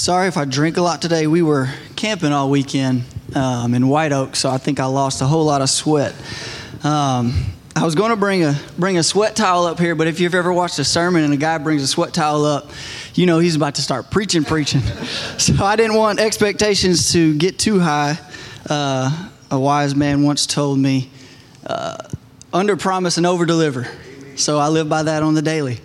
Sorry if I drink a lot today. We were camping all weekend um, in White Oak, so I think I lost a whole lot of sweat. Um, I was going to bring a bring a sweat towel up here, but if you've ever watched a sermon and a guy brings a sweat towel up, you know he's about to start preaching, preaching. So I didn't want expectations to get too high. Uh, a wise man once told me, uh, "Under promise and over deliver." So I live by that on the daily.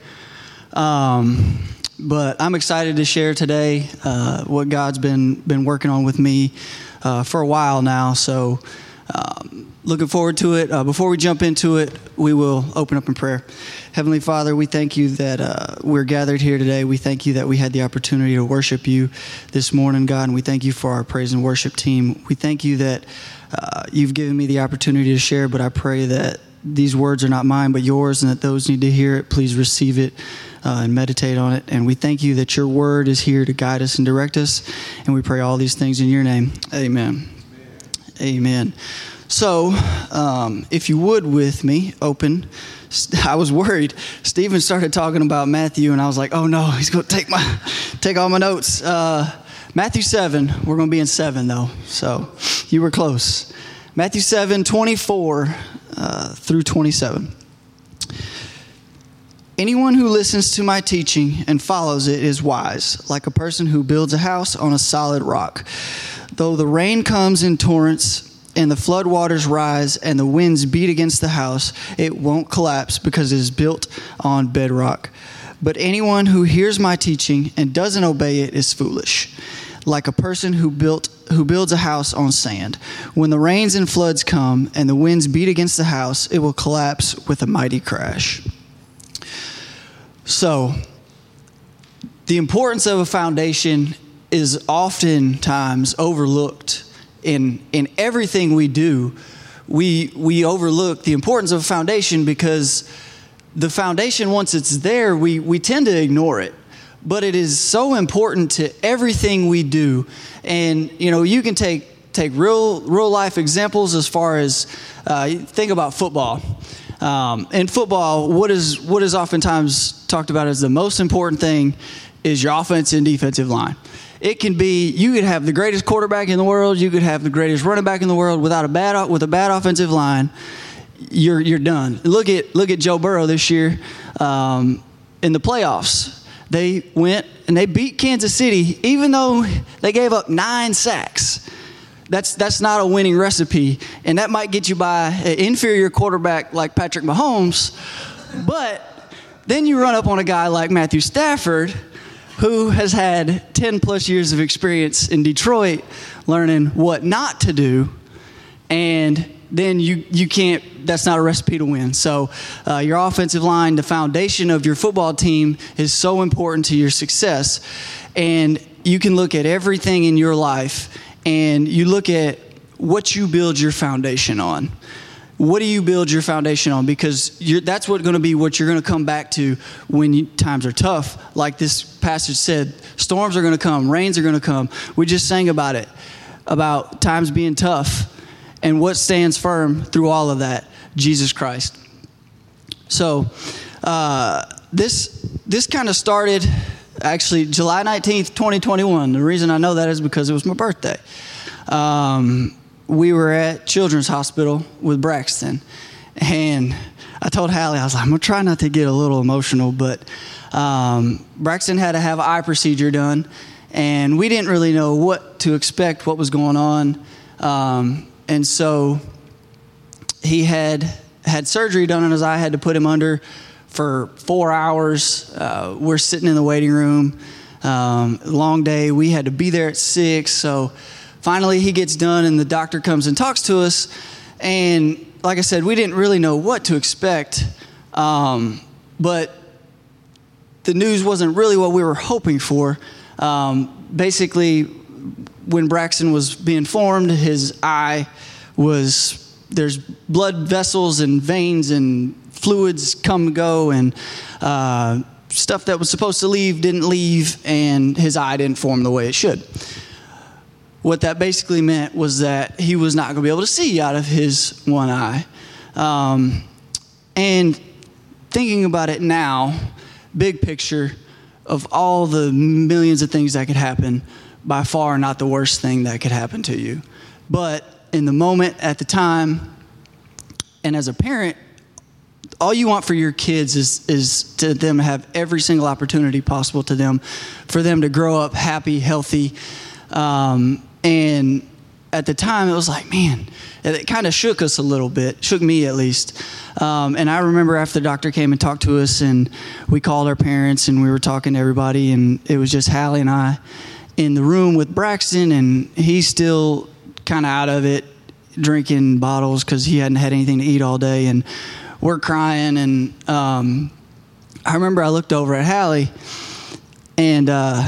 Um, but I'm excited to share today uh, what God's been been working on with me uh, for a while now. So, um, looking forward to it. Uh, before we jump into it, we will open up in prayer. Heavenly Father, we thank you that uh, we're gathered here today. We thank you that we had the opportunity to worship you this morning, God, and we thank you for our praise and worship team. We thank you that uh, you've given me the opportunity to share, but I pray that these words are not mine but yours, and that those need to hear it. Please receive it uh, and meditate on it. And we thank you that your word is here to guide us and direct us. And we pray all these things in your name. Amen. Amen. Amen. So, um, if you would with me, open. I was worried. Stephen started talking about Matthew, and I was like, "Oh no, he's going to take my, take all my notes." Uh, Matthew seven. We're going to be in seven though, so you were close. Matthew seven, twenty-four uh, through twenty-seven. Anyone who listens to my teaching and follows it is wise, like a person who builds a house on a solid rock. Though the rain comes in torrents and the floodwaters rise and the winds beat against the house, it won't collapse because it is built on bedrock. But anyone who hears my teaching and doesn't obey it is foolish, like a person who built who builds a house on sand. When the rains and floods come and the winds beat against the house, it will collapse with a mighty crash. So, the importance of a foundation is oftentimes overlooked in, in everything we do. We, we overlook the importance of a foundation because the foundation, once it's there, we, we tend to ignore it. But it is so important to everything we do. And, you know, you can take, take real, real life examples as far as uh, think about football. Um, in football, what is what is oftentimes talked about as the most important thing is your offense and defensive line. It can be you could have the greatest quarterback in the world, you could have the greatest running back in the world without a bad with a bad offensive line, you're you're done. Look at look at Joe Burrow this year um, in the playoffs. They went and they beat Kansas City, even though they gave up nine sacks. That's, that's not a winning recipe. And that might get you by an inferior quarterback like Patrick Mahomes. But then you run up on a guy like Matthew Stafford, who has had 10 plus years of experience in Detroit learning what not to do. And then you, you can't, that's not a recipe to win. So, uh, your offensive line, the foundation of your football team, is so important to your success. And you can look at everything in your life and you look at what you build your foundation on. What do you build your foundation on? Because that's what going to be what you're going to come back to when you, times are tough. Like this passage said, storms are going to come, rains are going to come. We just sang about it, about times being tough, and what stands firm through all of that? Jesus Christ. So uh, this this kind of started actually July 19th, 2021. The reason I know that is because it was my birthday. Um, we were at Children's Hospital with Braxton, and I told Hallie, I was like, I'm gonna try not to get a little emotional, but um, Braxton had to have an eye procedure done, and we didn't really know what to expect, what was going on, um, and so he had had surgery done on his eye, had to put him under for four hours. Uh, we're sitting in the waiting room. Um, long day. We had to be there at six. So finally, he gets done, and the doctor comes and talks to us. And like I said, we didn't really know what to expect. Um, but the news wasn't really what we were hoping for. Um, basically, when Braxton was being formed, his eye was there's blood vessels and veins and fluids come and go, and uh, stuff that was supposed to leave didn't leave, and his eye didn't form the way it should. What that basically meant was that he was not going to be able to see out of his one eye. Um, and thinking about it now, big picture, of all the millions of things that could happen, by far not the worst thing that could happen to you. But in the moment, at the time, and as a parent, all you want for your kids is, is to them have every single opportunity possible to them for them to grow up happy, healthy. Um, and at the time, it was like, man, it kind of shook us a little bit, shook me at least. Um, and I remember after the doctor came and talked to us, and we called our parents and we were talking to everybody, and it was just Hallie and I in the room with Braxton, and he's still kind of out of it, drinking bottles because he hadn't had anything to eat all day, and we're crying. And um, I remember I looked over at Hallie, and uh,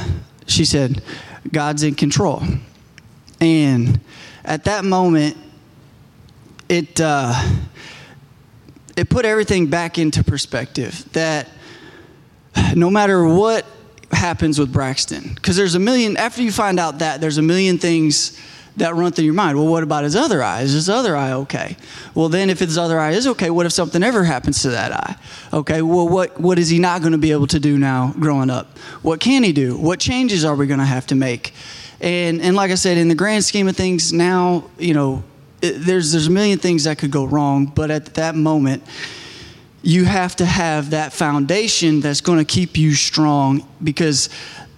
she said, "God's in control." And at that moment, it uh, it put everything back into perspective. That no matter what happens with Braxton, because there's a million. After you find out that, there's a million things that run through your mind. Well, what about his other eye? Is his other eye okay? Well, then if his other eye is okay, what if something ever happens to that eye? Okay, well, what, what is he not going to be able to do now growing up? What can he do? What changes are we going to have to make? And, and like I said, in the grand scheme of things, now, you know, it, there's, there's a million things that could go wrong, but at that moment, you have to have that foundation that's going to keep you strong because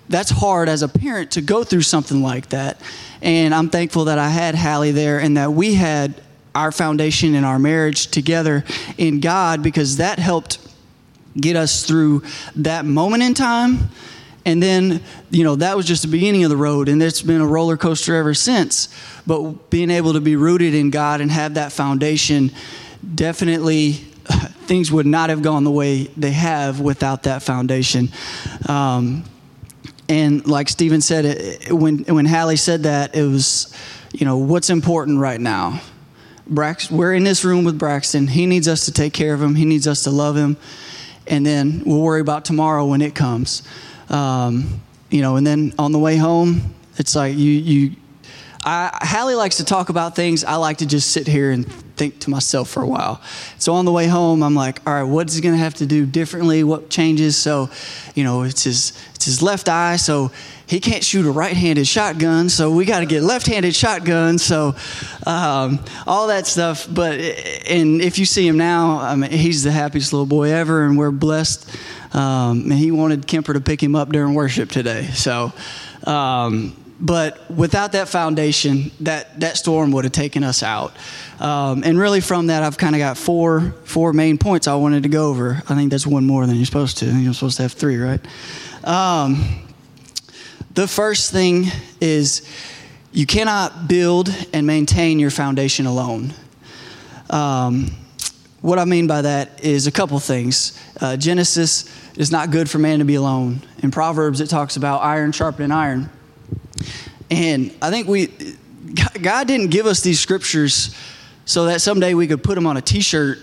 that's hard as a parent to go through something like that. And I'm thankful that I had Hallie there and that we had our foundation in our marriage together in God because that helped get us through that moment in time. And then, you know, that was just the beginning of the road, and it's been a roller coaster ever since. But being able to be rooted in God and have that foundation definitely things would not have gone the way they have without that foundation. Um, and like Stephen said, it, when when Hallie said that, it was, you know, what's important right now. Brax, we're in this room with Braxton. He needs us to take care of him. He needs us to love him, and then we'll worry about tomorrow when it comes. Um, you know, and then on the way home, it's like you you. I, Hallie likes to talk about things. I like to just sit here and think to myself for a while. So on the way home, I'm like, all right, what's he going to have to do differently? What changes? So, you know, it's his it's his left eye, so he can't shoot a right-handed shotgun. So we got to get left-handed shotguns. So um, all that stuff. But and if you see him now, I mean, he's the happiest little boy ever, and we're blessed. Um, and he wanted Kemper to pick him up during worship today. So. Um, but without that foundation, that, that storm would have taken us out. Um, and really, from that, I've kind of got four four main points I wanted to go over. I think that's one more than you're supposed to. You're supposed to have three, right? Um, the first thing is you cannot build and maintain your foundation alone. Um, what I mean by that is a couple things. Uh, Genesis is not good for man to be alone. In Proverbs, it talks about iron sharpening iron. And I think we, God didn't give us these scriptures so that someday we could put them on a t shirt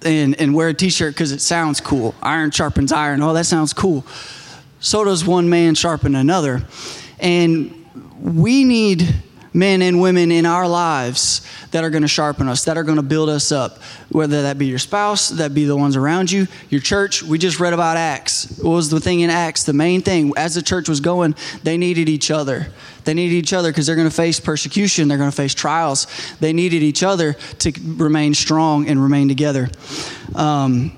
and, and wear a t shirt because it sounds cool. Iron sharpens iron. Oh, that sounds cool. So does one man sharpen another. And we need men and women in our lives that are going to sharpen us, that are going to build us up, whether that be your spouse, that be the ones around you, your church. We just read about Acts. What was the thing in Acts? The main thing, as the church was going, they needed each other. They needed each other because they're going to face persecution, they're going to face trials. They needed each other to remain strong and remain together. Um,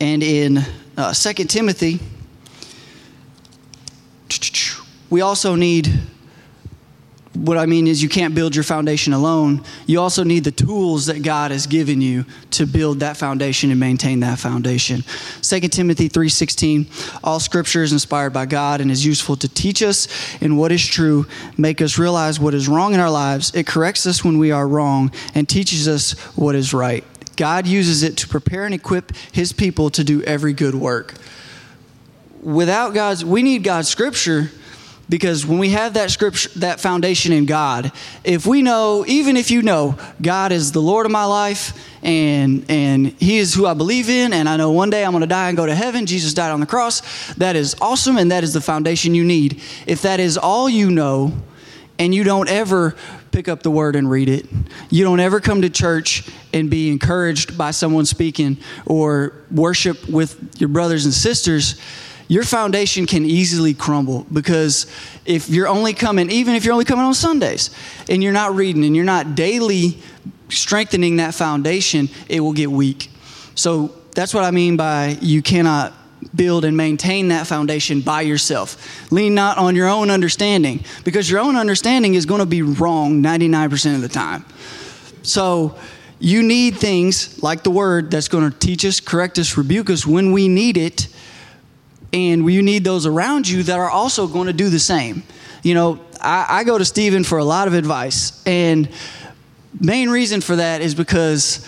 and in uh, 2 Timothy, we also need what I mean is you can't build your foundation alone. You also need the tools that God has given you to build that foundation and maintain that foundation. 2 Timothy 3:16 All scripture is inspired by God and is useful to teach us in what is true, make us realize what is wrong in our lives. It corrects us when we are wrong and teaches us what is right. God uses it to prepare and equip his people to do every good work. Without God's we need God's scripture because when we have that scripture that foundation in god if we know even if you know god is the lord of my life and and he is who i believe in and i know one day i'm going to die and go to heaven jesus died on the cross that is awesome and that is the foundation you need. If that is all you know and you don't ever pick up the word and read it you don't ever come to church and be encouraged by someone speaking or worship with your brothers and sisters your foundation can easily crumble because if you're only coming, even if you're only coming on Sundays and you're not reading and you're not daily strengthening that foundation, it will get weak. So that's what I mean by you cannot build and maintain that foundation by yourself. Lean not on your own understanding because your own understanding is going to be wrong 99% of the time. So you need things like the word that's going to teach us, correct us, rebuke us when we need it. And you need those around you that are also going to do the same. You know, I, I go to Stephen for a lot of advice. And main reason for that is because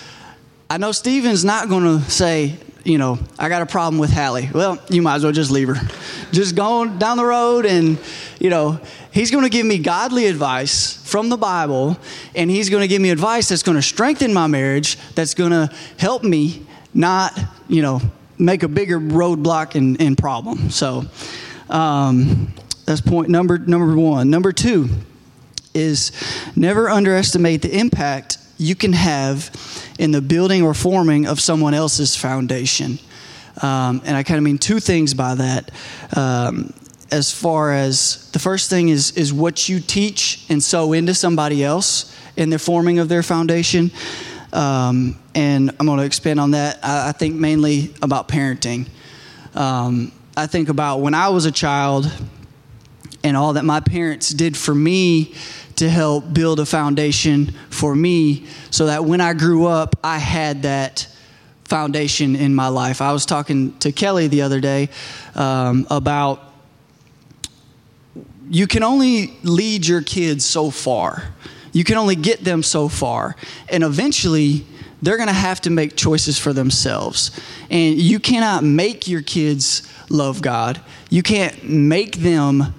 I know Stephen's not going to say, you know, I got a problem with Hallie. Well, you might as well just leave her. Just go down the road and, you know, he's going to give me godly advice from the Bible and he's going to give me advice that's going to strengthen my marriage, that's going to help me not, you know, make a bigger roadblock and, and problem. So um, that's point number number one. Number two is never underestimate the impact you can have in the building or forming of someone else's foundation. Um, and I kind of mean two things by that. Um, as far as the first thing is, is what you teach and sow into somebody else in the forming of their foundation. Um, and I'm going to expand on that. I, I think mainly about parenting. Um, I think about when I was a child and all that my parents did for me to help build a foundation for me so that when I grew up, I had that foundation in my life. I was talking to Kelly the other day um, about you can only lead your kids so far, you can only get them so far. And eventually, they're going to have to make choices for themselves. And you cannot make your kids love God, you can't make them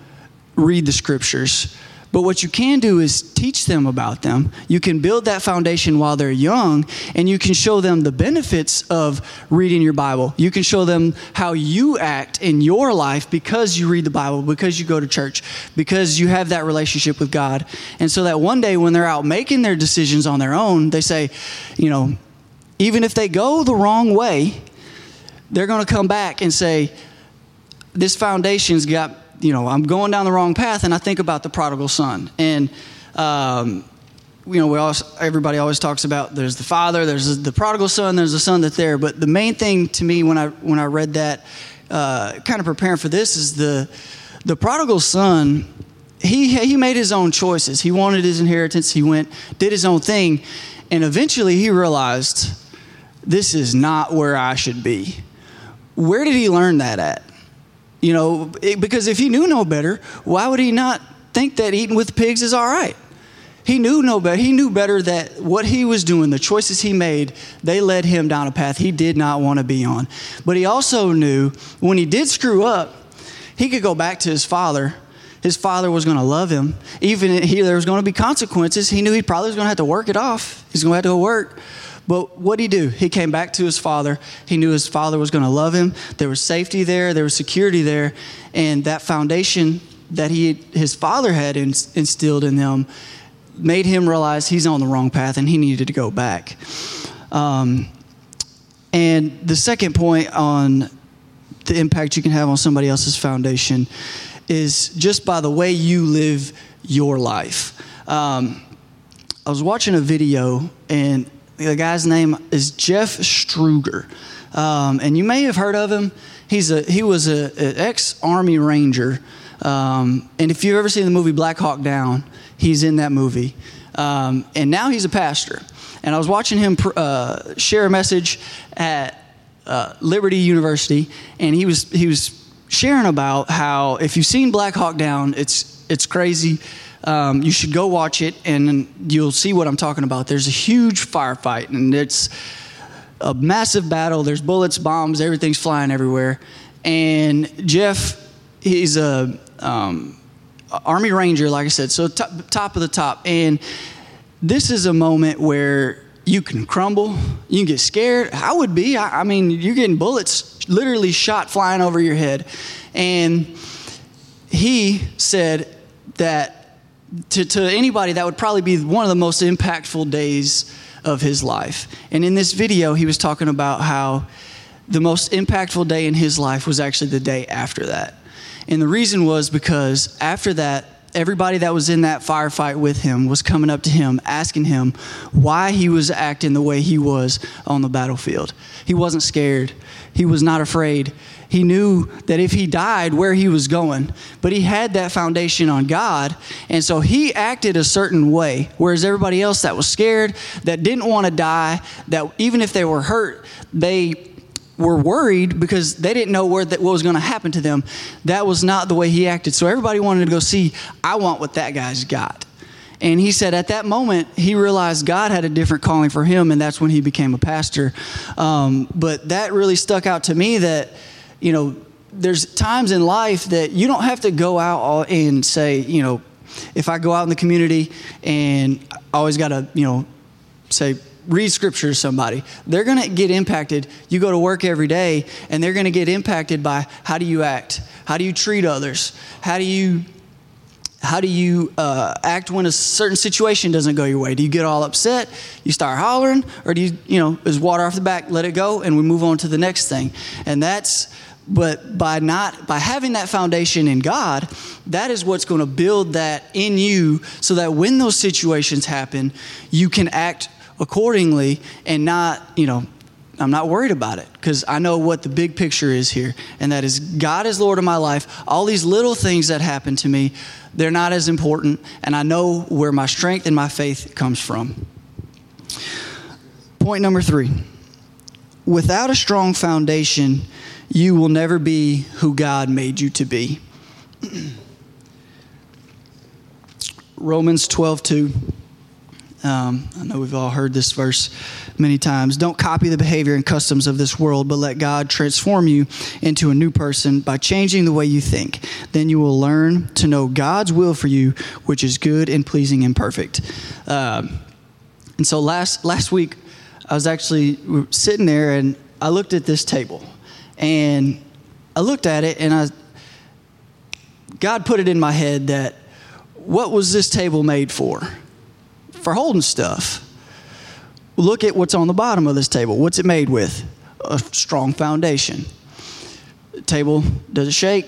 read the scriptures. But what you can do is teach them about them. You can build that foundation while they're young, and you can show them the benefits of reading your Bible. You can show them how you act in your life because you read the Bible, because you go to church, because you have that relationship with God. And so that one day when they're out making their decisions on their own, they say, you know, even if they go the wrong way, they're going to come back and say, this foundation's got you know, I'm going down the wrong path, and I think about the prodigal son. And, um, you know, we everybody always talks about there's the father, there's the prodigal son, there's the son that's there. But the main thing to me when I when I read that, uh, kind of preparing for this, is the the prodigal son. He he made his own choices. He wanted his inheritance. He went did his own thing, and eventually he realized this is not where I should be. Where did he learn that at? You know, it, because if he knew no better, why would he not think that eating with pigs is all right? He knew no better. He knew better that what he was doing, the choices he made, they led him down a path he did not want to be on. But he also knew when he did screw up, he could go back to his father. His father was going to love him. Even he, there was going to be consequences. He knew he probably was going to have to work it off. He's going to have to go work. But what did he do? He came back to his father. He knew his father was going to love him. There was safety there, there was security there, and that foundation that he his father had instilled in him made him realize he's on the wrong path and he needed to go back. Um, and the second point on the impact you can have on somebody else's foundation is just by the way you live your life. Um, I was watching a video and the guy's name is Jeff Struecker, um, and you may have heard of him. He's a he was a, an ex Army Ranger, um, and if you've ever seen the movie Black Hawk Down, he's in that movie, um, and now he's a pastor. And I was watching him uh, share a message at uh, Liberty University, and he was he was sharing about how if you've seen Black Hawk Down, it's it's crazy. Um, you should go watch it and you'll see what I'm talking about. There's a huge firefight and it's a massive battle. There's bullets, bombs, everything's flying everywhere. And Jeff, he's a um, Army Ranger, like I said, so top, top of the top. And this is a moment where you can crumble, you can get scared. I would be. I, I mean, you're getting bullets literally shot flying over your head. And he said that to, to anybody, that would probably be one of the most impactful days of his life. And in this video, he was talking about how the most impactful day in his life was actually the day after that. And the reason was because after that, everybody that was in that firefight with him was coming up to him, asking him why he was acting the way he was on the battlefield. He wasn't scared, he was not afraid. He knew that if he died, where he was going, but he had that foundation on God, and so he acted a certain way. Whereas everybody else that was scared, that didn't want to die, that even if they were hurt, they were worried because they didn't know where what was going to happen to them. That was not the way he acted. So everybody wanted to go see, I want what that guy's got. And he said at that moment, he realized God had a different calling for him, and that's when he became a pastor. Um, but that really stuck out to me that, you know, there's times in life that you don't have to go out and say, you know, if I go out in the community and always got to, you know, say, read scripture to somebody. They're going to get impacted. You go to work every day, and they're going to get impacted by how do you act? How do you treat others? How do you how do you uh, act when a certain situation doesn't go your way? Do you get all upset? You start hollering, or do you, you know, is water off the back, let it go, and we move on to the next thing? And that's, but by not, by having that foundation in God, that is what's going to build that in you, so that when those situations happen, you can act accordingly and not, you know, I'm not worried about it because I know what the big picture is here, and that is God is Lord of my life. All these little things that happen to me, they're not as important, and I know where my strength and my faith comes from. Point number three without a strong foundation, you will never be who God made you to be. Romans 12 2. Um, I know we've all heard this verse many times. Don't copy the behavior and customs of this world, but let God transform you into a new person by changing the way you think. Then you will learn to know God's will for you, which is good and pleasing and perfect. Um, and so last last week, I was actually sitting there and I looked at this table, and I looked at it and I God put it in my head that what was this table made for? For holding stuff. Look at what's on the bottom of this table. What's it made with? A strong foundation. table, does it shake?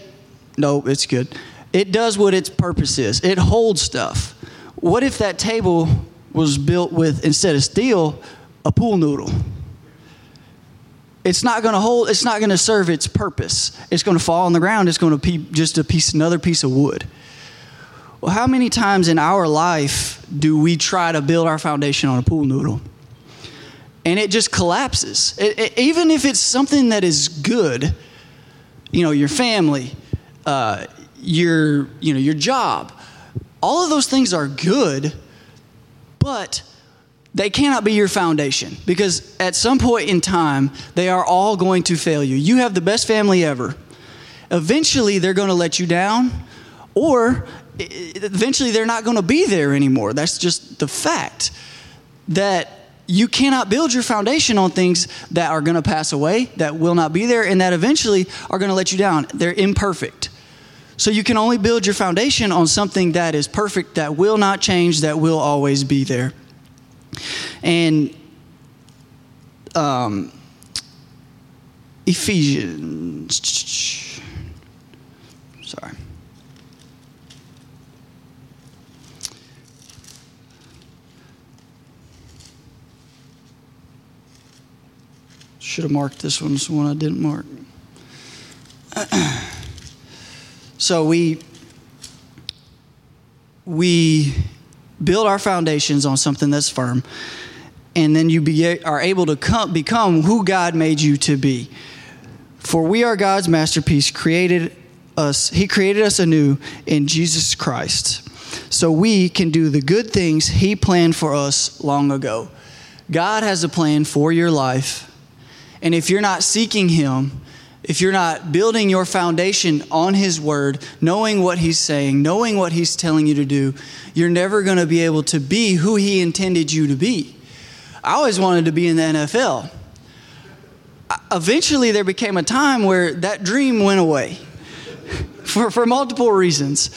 No, it's good. It does what its purpose is. It holds stuff. What if that table was built with, instead of steel, a pool noodle? It's not going to hold, it's not going to serve its purpose. It's going to fall on the ground. It's going to be just a piece, another piece of wood. Well, how many times in our life do we try to build our foundation on a pool noodle? And it just collapses. It, it, even if it's something that is good, you know, your family, uh, your, you know, your job, all of those things are good, but they cannot be your foundation because at some point in time, they are all going to fail you. You have the best family ever. Eventually, they're going to let you down, or eventually they're not going to be there anymore. That's just the fact that you cannot build your foundation on things that are going to pass away, that will not be there, and that eventually are going to let you down. They're imperfect. So you can only build your foundation on something that is perfect, that will not change, that will always be there. And um, Ephesians, Should have marked this one. This is one I didn't mark. so we we build our foundations on something that's firm, and then you be, are able to come, become who God made you to be. For we are God's masterpiece, created us. He created us anew in Jesus Christ, so we can do the good things He planned for us long ago. God has a plan for your life and if you're not seeking Him, if you're not building your foundation on His Word, knowing what He's saying, knowing what He's telling you to do, you're never going to be able to be who He intended you to be. I always wanted to be in the NFL. Eventually, there became a time where that dream went away for, for multiple reasons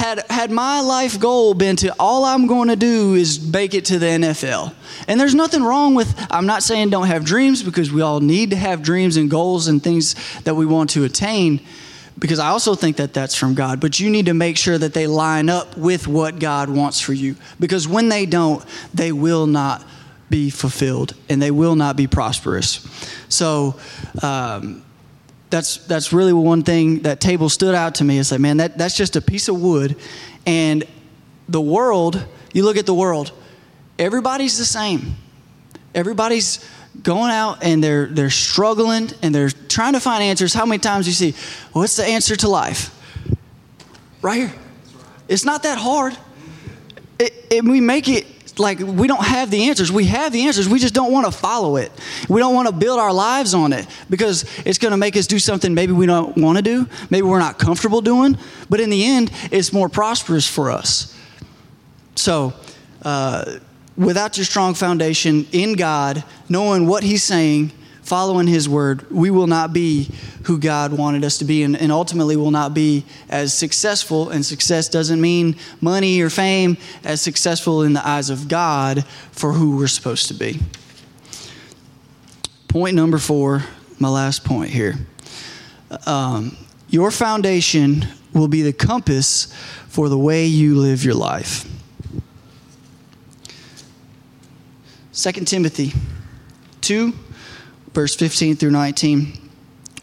had had my life goal been to all I'm going to do is make it to the NFL. And there's nothing wrong with I'm not saying don't have dreams because we all need to have dreams and goals and things that we want to attain because I also think that that's from God, but you need to make sure that they line up with what God wants for you because when they don't, they will not be fulfilled and they will not be prosperous. So, um, that's that's really one thing that table stood out to me. It's like, man, that, that's just a piece of wood. And the world, you look at the world, everybody's the same. Everybody's going out and they're they're struggling and they're trying to find answers. How many times you see, what's the answer to life? Right here. It's not that hard. It, it, we make it like we don't have the answers. We have the answers. We just don't want to follow it. We don't want to build our lives on it because it's going to make us do something maybe we don't want to do, maybe we're not comfortable doing. But in the end, it's more prosperous for us. So, uh, without your strong foundation in God, knowing what He's saying, following His word, we will not be who God wanted us to be and, and, ultimately will not be as successful. And success doesn't mean money or fame, as successful in the eyes of God for who we're supposed to be. Point number four, my last point here. Um, your foundation will be the compass for the way you live your life. 2 Timothy 2 verse 15 through 19.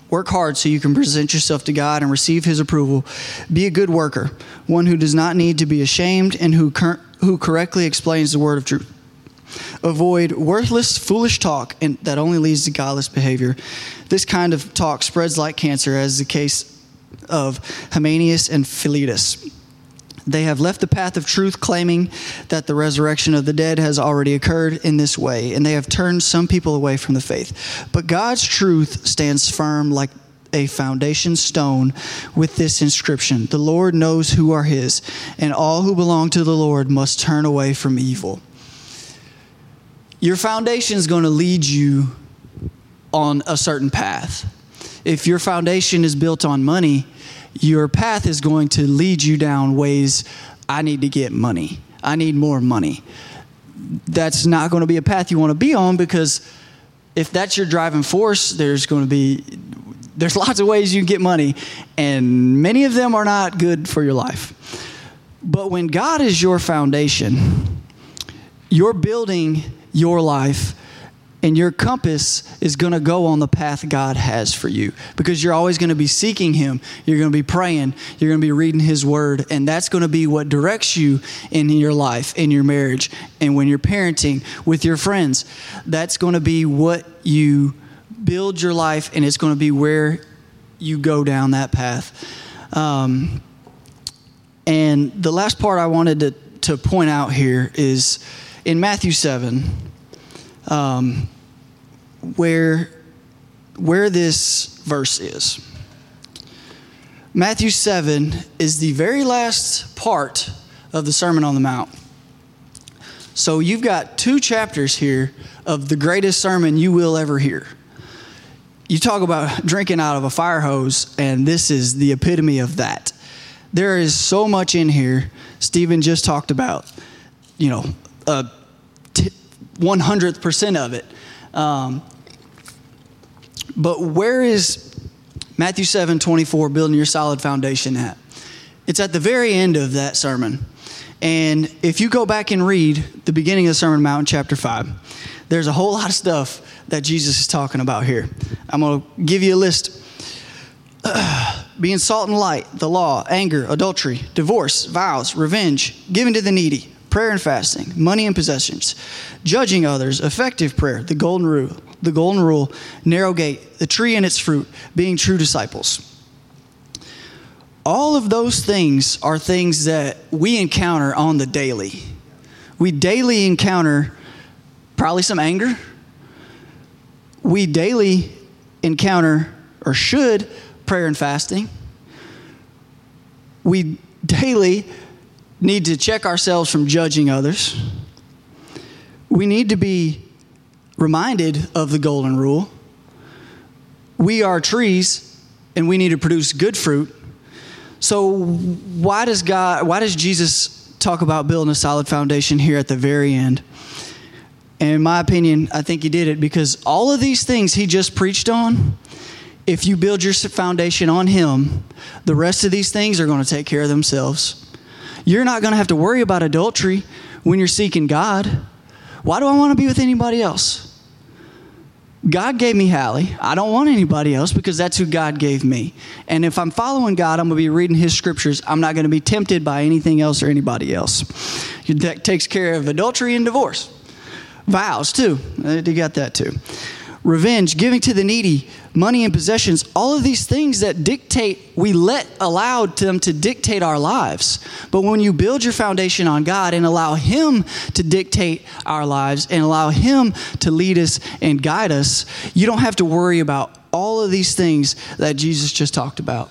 Work hard so you can present yourself to God and receive His approval. Be a good worker, one who does not need to be ashamed and who, who correctly explains the word of truth. Avoid worthless, foolish talk and that only leads to godless behavior. This kind of talk spreads like cancer, as the case of Hymenaeus and Philetus they have left the path of truth, claiming that the resurrection of the dead has already occurred in this way, and they have turned some people away from the faith. But God's truth stands firm like a foundation stone with this inscription The Lord knows who are his, and all who belong to the Lord must turn away from evil. Your foundation is going to lead you on a certain path. If your foundation is built on money, your path is going to lead you down ways I need to get money. I need more money. That's not going to be a path you want to be on because if that's your driving force, there's going to be there's lots of ways you can get money and many of them are not good for your life. But when God is your foundation, you're building your life and your compass is going to go on the path God has for you because you're always going to be seeking Him. You're going to be praying. You're going to be reading His Word. And that's going to be what directs you in your life, in your marriage, and when you're parenting with your friends. That's going to be what you build your life, and it's going to be where you go down that path. Um, and the last part I wanted to, to point out here is in Matthew 7 um, where, where this verse is. Matthew 7 is the very last part of the Sermon on the Mount. So you've got two chapters here of the greatest sermon you will ever hear. You talk about drinking out of a fire hose, and this is the epitome of that. There is so much in here. Stephen just talked about, you know, a 100th percent of it. Um, but where is Matthew 7 24, building your solid foundation at? It's at the very end of that sermon. And if you go back and read the beginning of the Sermon Mount, chapter 5, there's a whole lot of stuff that Jesus is talking about here. I'm going to give you a list. being salt and light, the law, anger, adultery, divorce, vows, revenge, giving to the needy, prayer and fasting, money and possessions, judging others, effective prayer, the golden rule, the golden rule, narrow gate, the tree and its fruit, being true disciples. All of those things are things that we encounter on the daily. We daily encounter probably some anger. We daily encounter, or should, prayer and fasting. We daily need to check ourselves from judging others. We need to be reminded of the golden rule. We are trees and we need to produce good fruit. So why does God why does Jesus talk about building a solid foundation here at the very end? And in my opinion, I think he did it because all of these things he just preached on, if you build your foundation on him, the rest of these things are going to take care of themselves. You're not going to have to worry about adultery when you're seeking God. Why do I want to be with anybody else? God gave me Hallie. I don't want anybody else because that's who God gave me. And if I'm following God, I'm going to be reading His scriptures. I'm not going to be tempted by anything else or anybody else. That takes care of adultery and divorce. Vows, too. Uh, you got that, too. Revenge, giving to the needy, money and possessions, all of these things that dictate, we let allowed them to dictate our lives. But when you build your foundation on God and allow Him to dictate our lives and allow Him to lead us and guide us, you don't have to worry about all of these things that Jesus just talked about.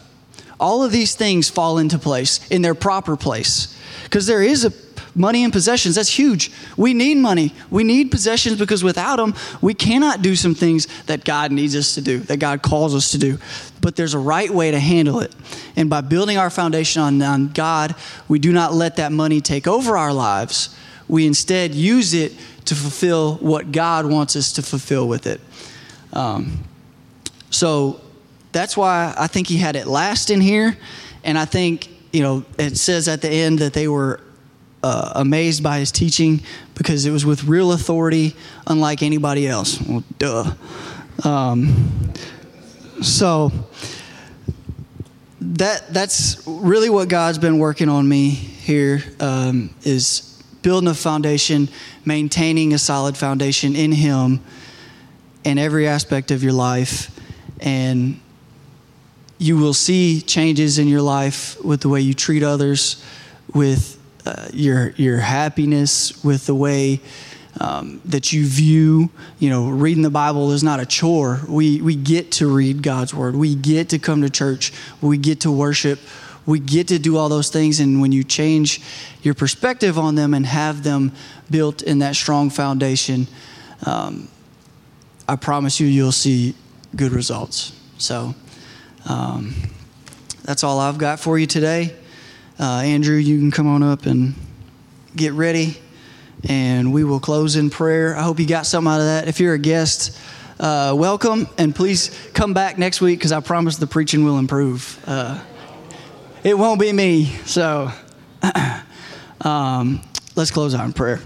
All of these things fall into place in their proper place because there is a money and possessions. That's huge. We need money. We need possessions because without them, we cannot do some things that God needs us to do, that God calls us to do. But there's a right way to handle it. And by building our foundation on, on God, we do not let that money take over our lives. We instead use it to fulfill what God wants us to fulfill with it. Um, so that's why I think he had it last in here. And I think, you know, it says at the end that they were uh, amazed by his teaching because it was with real authority, unlike anybody else. Well, duh. Um, so that that's really what God's been working on me here um, is building a foundation, maintaining a solid foundation in Him in every aspect of your life, and you will see changes in your life with the way you treat others, with uh, your your happiness with the way um, that you view, you know, reading the Bible is not a chore. We we get to read God's word. We get to come to church. We get to worship. We get to do all those things. And when you change your perspective on them and have them built in that strong foundation, um, I promise you, you'll see good results. So um, that's all I've got for you today. Uh, Andrew, you can come on up and get ready, and we will close in prayer. I hope you got something out of that. If you're a guest, uh, welcome, and please come back next week because I promise the preaching will improve. Uh, it won't be me, so um, let's close in prayer.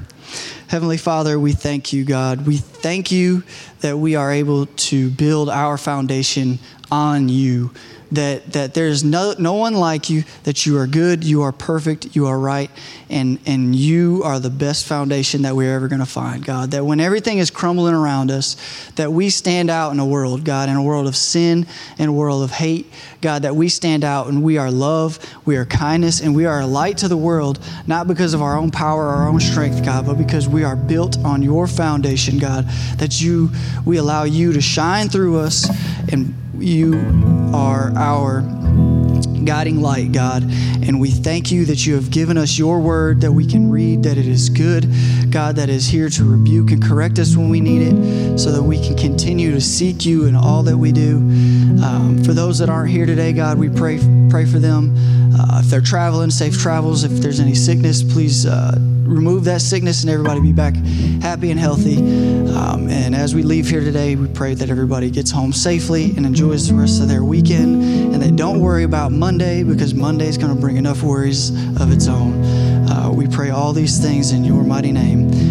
Heavenly Father, we thank you, God. We thank you that we are able to build our foundation on you that, that there's no, no one like you, that you are good, you are perfect, you are right, and, and you are the best foundation that we're ever going to find, God. That when everything is crumbling around us, that we stand out in a world, God, in a world of sin, in a world of hate, God, that we stand out and we are love, we are kindness, and we are a light to the world, not because of our own power our own strength, God, but because we are built on your foundation, God, that you, we allow you to shine through us and you are our guiding light, God. And we thank you that you have given us your word that we can read, that it is good, God, that is here to rebuke and correct us when we need it, so that we can continue to seek you in all that we do. Um, for those that aren't here today, God, we pray pray for them. Uh, if they're traveling, safe travels. If there's any sickness, please uh, remove that sickness and everybody be back happy and healthy. Um, and as we leave here today, we pray that everybody gets home safely and enjoys the rest of their weekend, and they don't worry about Monday because Monday is going to bring enough worries of its own. Uh, we pray all these things in your mighty name.